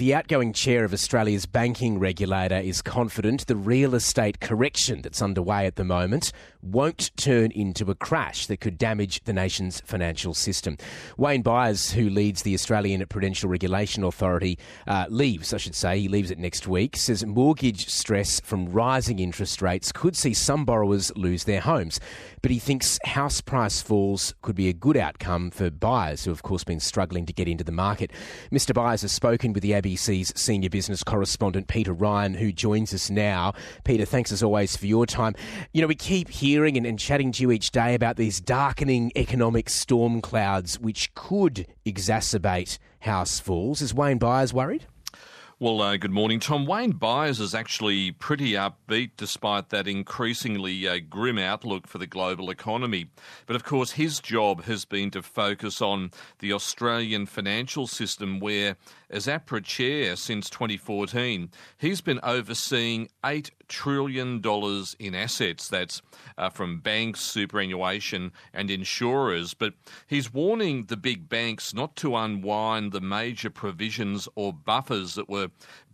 The outgoing chair of Australia's banking regulator is confident the real estate correction that's underway at the moment won't turn into a crash that could damage the nation's financial system. Wayne Byres, who leads the Australian Prudential Regulation Authority, uh, leaves, I should say, he leaves it next week, says mortgage stress from rising interest rates could see some borrowers lose their homes. But he thinks house price falls could be a good outcome for buyers who, of course, been struggling to get into the market. Mr. Byres has spoken with the ABC's senior business correspondent, Peter Ryan, who joins us now. Peter, thanks as always for your time. You know, we keep hearing and, and chatting to you each day about these darkening economic storm clouds which could exacerbate house falls. Is Wayne Byres worried? Well, uh, good morning, Tom. Wayne Byres is actually pretty upbeat despite that increasingly uh, grim outlook for the global economy. But of course, his job has been to focus on the Australian financial system, where, as APRA chair since 2014, he's been overseeing $8 trillion dollars in assets. That's uh, from banks, superannuation, and insurers. But he's warning the big banks not to unwind the major provisions or buffers that were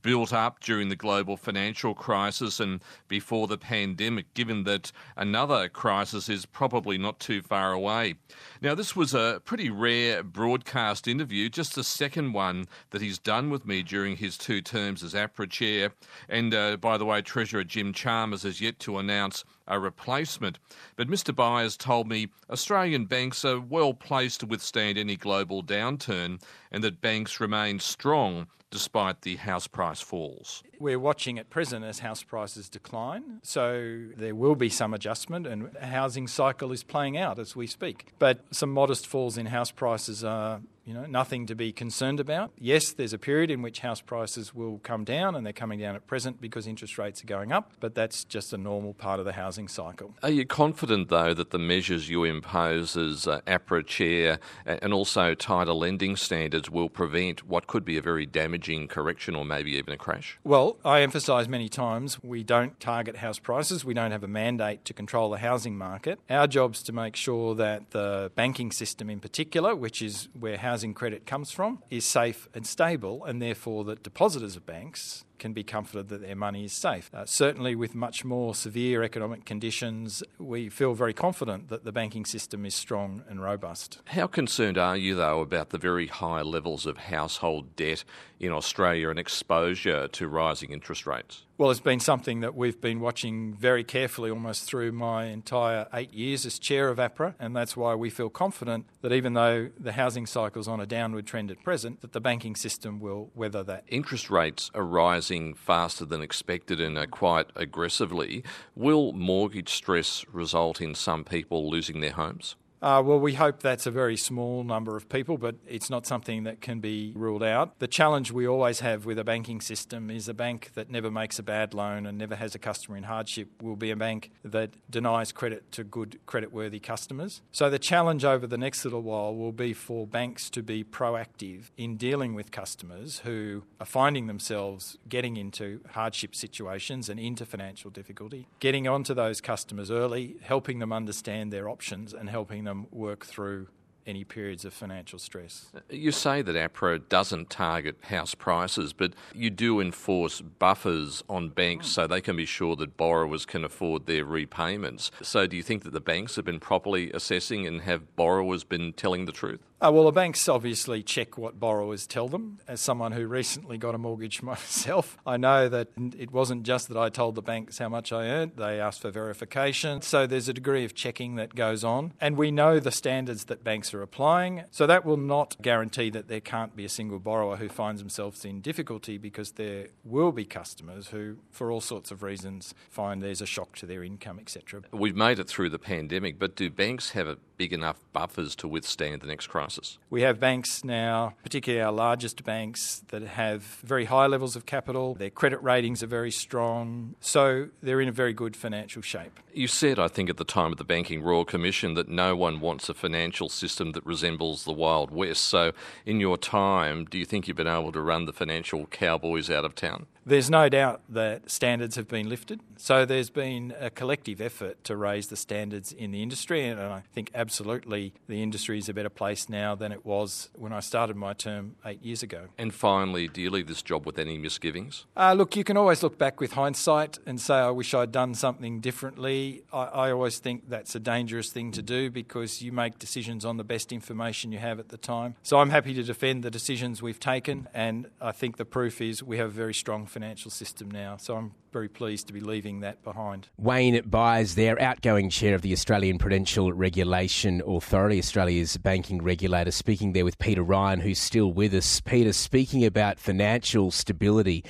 built up during the global financial crisis and before the pandemic, given that another crisis is probably not too far away. Now, this was a pretty rare broadcast interview, just the second one that he's done with me during his two terms as APRA chair. And uh, by the way, Treasurer Jim Chalmers has yet to announce a replacement. But Mr. Byres told me Australian banks are well placed to withstand any global downturn and that banks remain strong despite the house price falls. We're watching at present as house prices decline, so there will be some adjustment, and housing cycle is playing out as we speak. But some modest falls in house prices are you know, nothing to be concerned about. Yes, there's a period in which house prices will come down, and they're coming down at present because interest rates are going up, but that's just a normal part of the housing cycle. Are you confident, though, that the measures you impose as uh, APRA chair and also tighter lending standards will prevent what could be a very damaging correction or maybe even a crash? Well, I emphasise many times we don't target house prices, we don't have a mandate to control the housing market. Our job's to make sure that the banking system, in particular, which is where housing housing credit comes from is safe and stable, and therefore that depositors of banks can be comforted that their money is safe. Uh, certainly, with much more severe economic conditions, we feel very confident that the banking system is strong and robust. How concerned are you, though, about the very high levels of household debt in Australia and exposure to rising interest rates? Well, it's been something that we've been watching very carefully almost through my entire eight years as chair of APRA, and that's why we feel confident that even though the housing cycle is on a downward trend at present, that the banking system will weather that. Interest rates are rising rising faster than expected and quite aggressively. Will mortgage stress result in some people losing their homes? Uh, well, we hope that's a very small number of people, but it's not something that can be ruled out. The challenge we always have with a banking system is a bank that never makes a bad loan and never has a customer in hardship will be a bank that denies credit to good credit-worthy customers. So the challenge over the next little while will be for banks to be proactive in dealing with customers who are finding themselves getting into hardship situations and into financial difficulty, getting onto those customers early, helping them understand their options and helping them work through any periods of financial stress. You say that APRA doesn't target house prices, but you do enforce buffers on banks so they can be sure that borrowers can afford their repayments. So, do you think that the banks have been properly assessing and have borrowers been telling the truth? Uh, well, the banks obviously check what borrowers tell them. As someone who recently got a mortgage myself, I know that it wasn't just that I told the banks how much I earned, they asked for verification. So there's a degree of checking that goes on. And we know the standards that banks are applying. So that will not guarantee that there can't be a single borrower who finds themselves in difficulty because there will be customers who, for all sorts of reasons, find there's a shock to their income, etc. We've made it through the pandemic, but do banks have a big enough buffers to withstand the next crisis? We have banks now, particularly our largest banks, that have very high levels of capital. Their credit ratings are very strong, so they're in a very good financial shape. You said, I think, at the time of the Banking Royal Commission that no one wants a financial system that resembles the Wild West. So, in your time, do you think you've been able to run the financial cowboys out of town? There's no doubt that standards have been lifted. So there's been a collective effort to raise the standards in the industry, and I think absolutely the industry is a better place now than it was when I started my term eight years ago. And finally, do you leave this job with any misgivings? Uh, look, you can always look back with hindsight and say, I wish I'd done something differently. I, I always think that's a dangerous thing to do because you make decisions on the best information you have at the time. So I'm happy to defend the decisions we've taken, and I think the proof is we have a very strong financial system now. So I'm very pleased to be leaving that behind. Wayne Byres, their outgoing chair of the Australian Prudential Regulation Authority, Australia's banking regulator, speaking there with Peter Ryan, who's still with us. Peter, speaking about financial stability.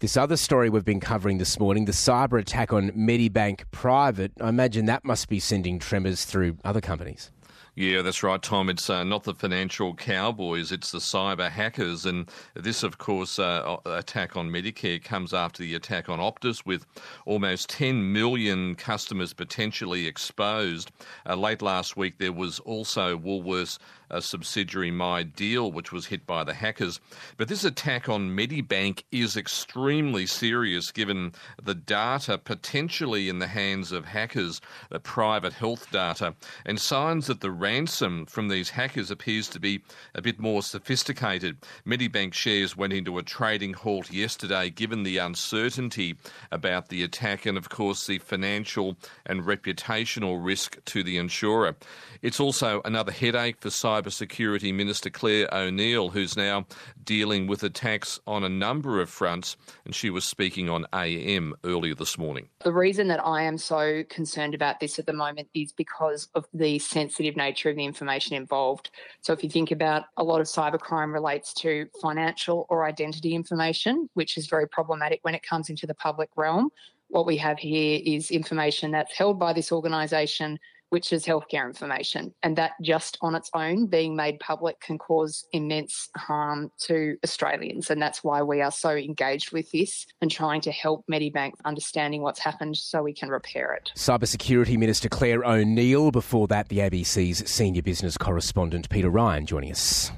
This other story we've been covering this morning, the cyber attack on Medibank Private, I imagine that must be sending tremors through other companies. Yeah, that's right, Tom. It's uh, not the financial cowboys, it's the cyber hackers. And this, of course, uh, attack on Medicare comes after the attack on Optus, with almost 10 million customers potentially exposed. Uh, late last week, there was also Woolworths a subsidiary MyDeal, which was hit by the hackers. But this attack on Medibank is extremely serious given the data potentially in the hands of hackers, the private health data, and signs that the ransom from these hackers appears to be a bit more sophisticated. Medibank shares went into a trading halt yesterday given the uncertainty about the attack and, of course, the financial and reputational risk to the insurer. It's also another headache for cyber Cybersecurity Minister Clare O'Neil, who's now dealing with attacks on a number of fronts, and she was speaking on AM earlier this morning. The reason that I am so concerned about this at the moment is because of the sensitive nature of the information involved. So, if you think about a lot of cybercrime relates to financial or identity information, which is very problematic when it comes into the public realm. What we have here is information that's held by this organisation which is healthcare information. And that just on its own, being made public, can cause immense harm to Australians. And that's why we are so engaged with this and trying to help Medibank understanding what's happened so we can repair it. Cybersecurity Minister Clare O'Neil. Before that, the ABC's senior business correspondent Peter Ryan joining us.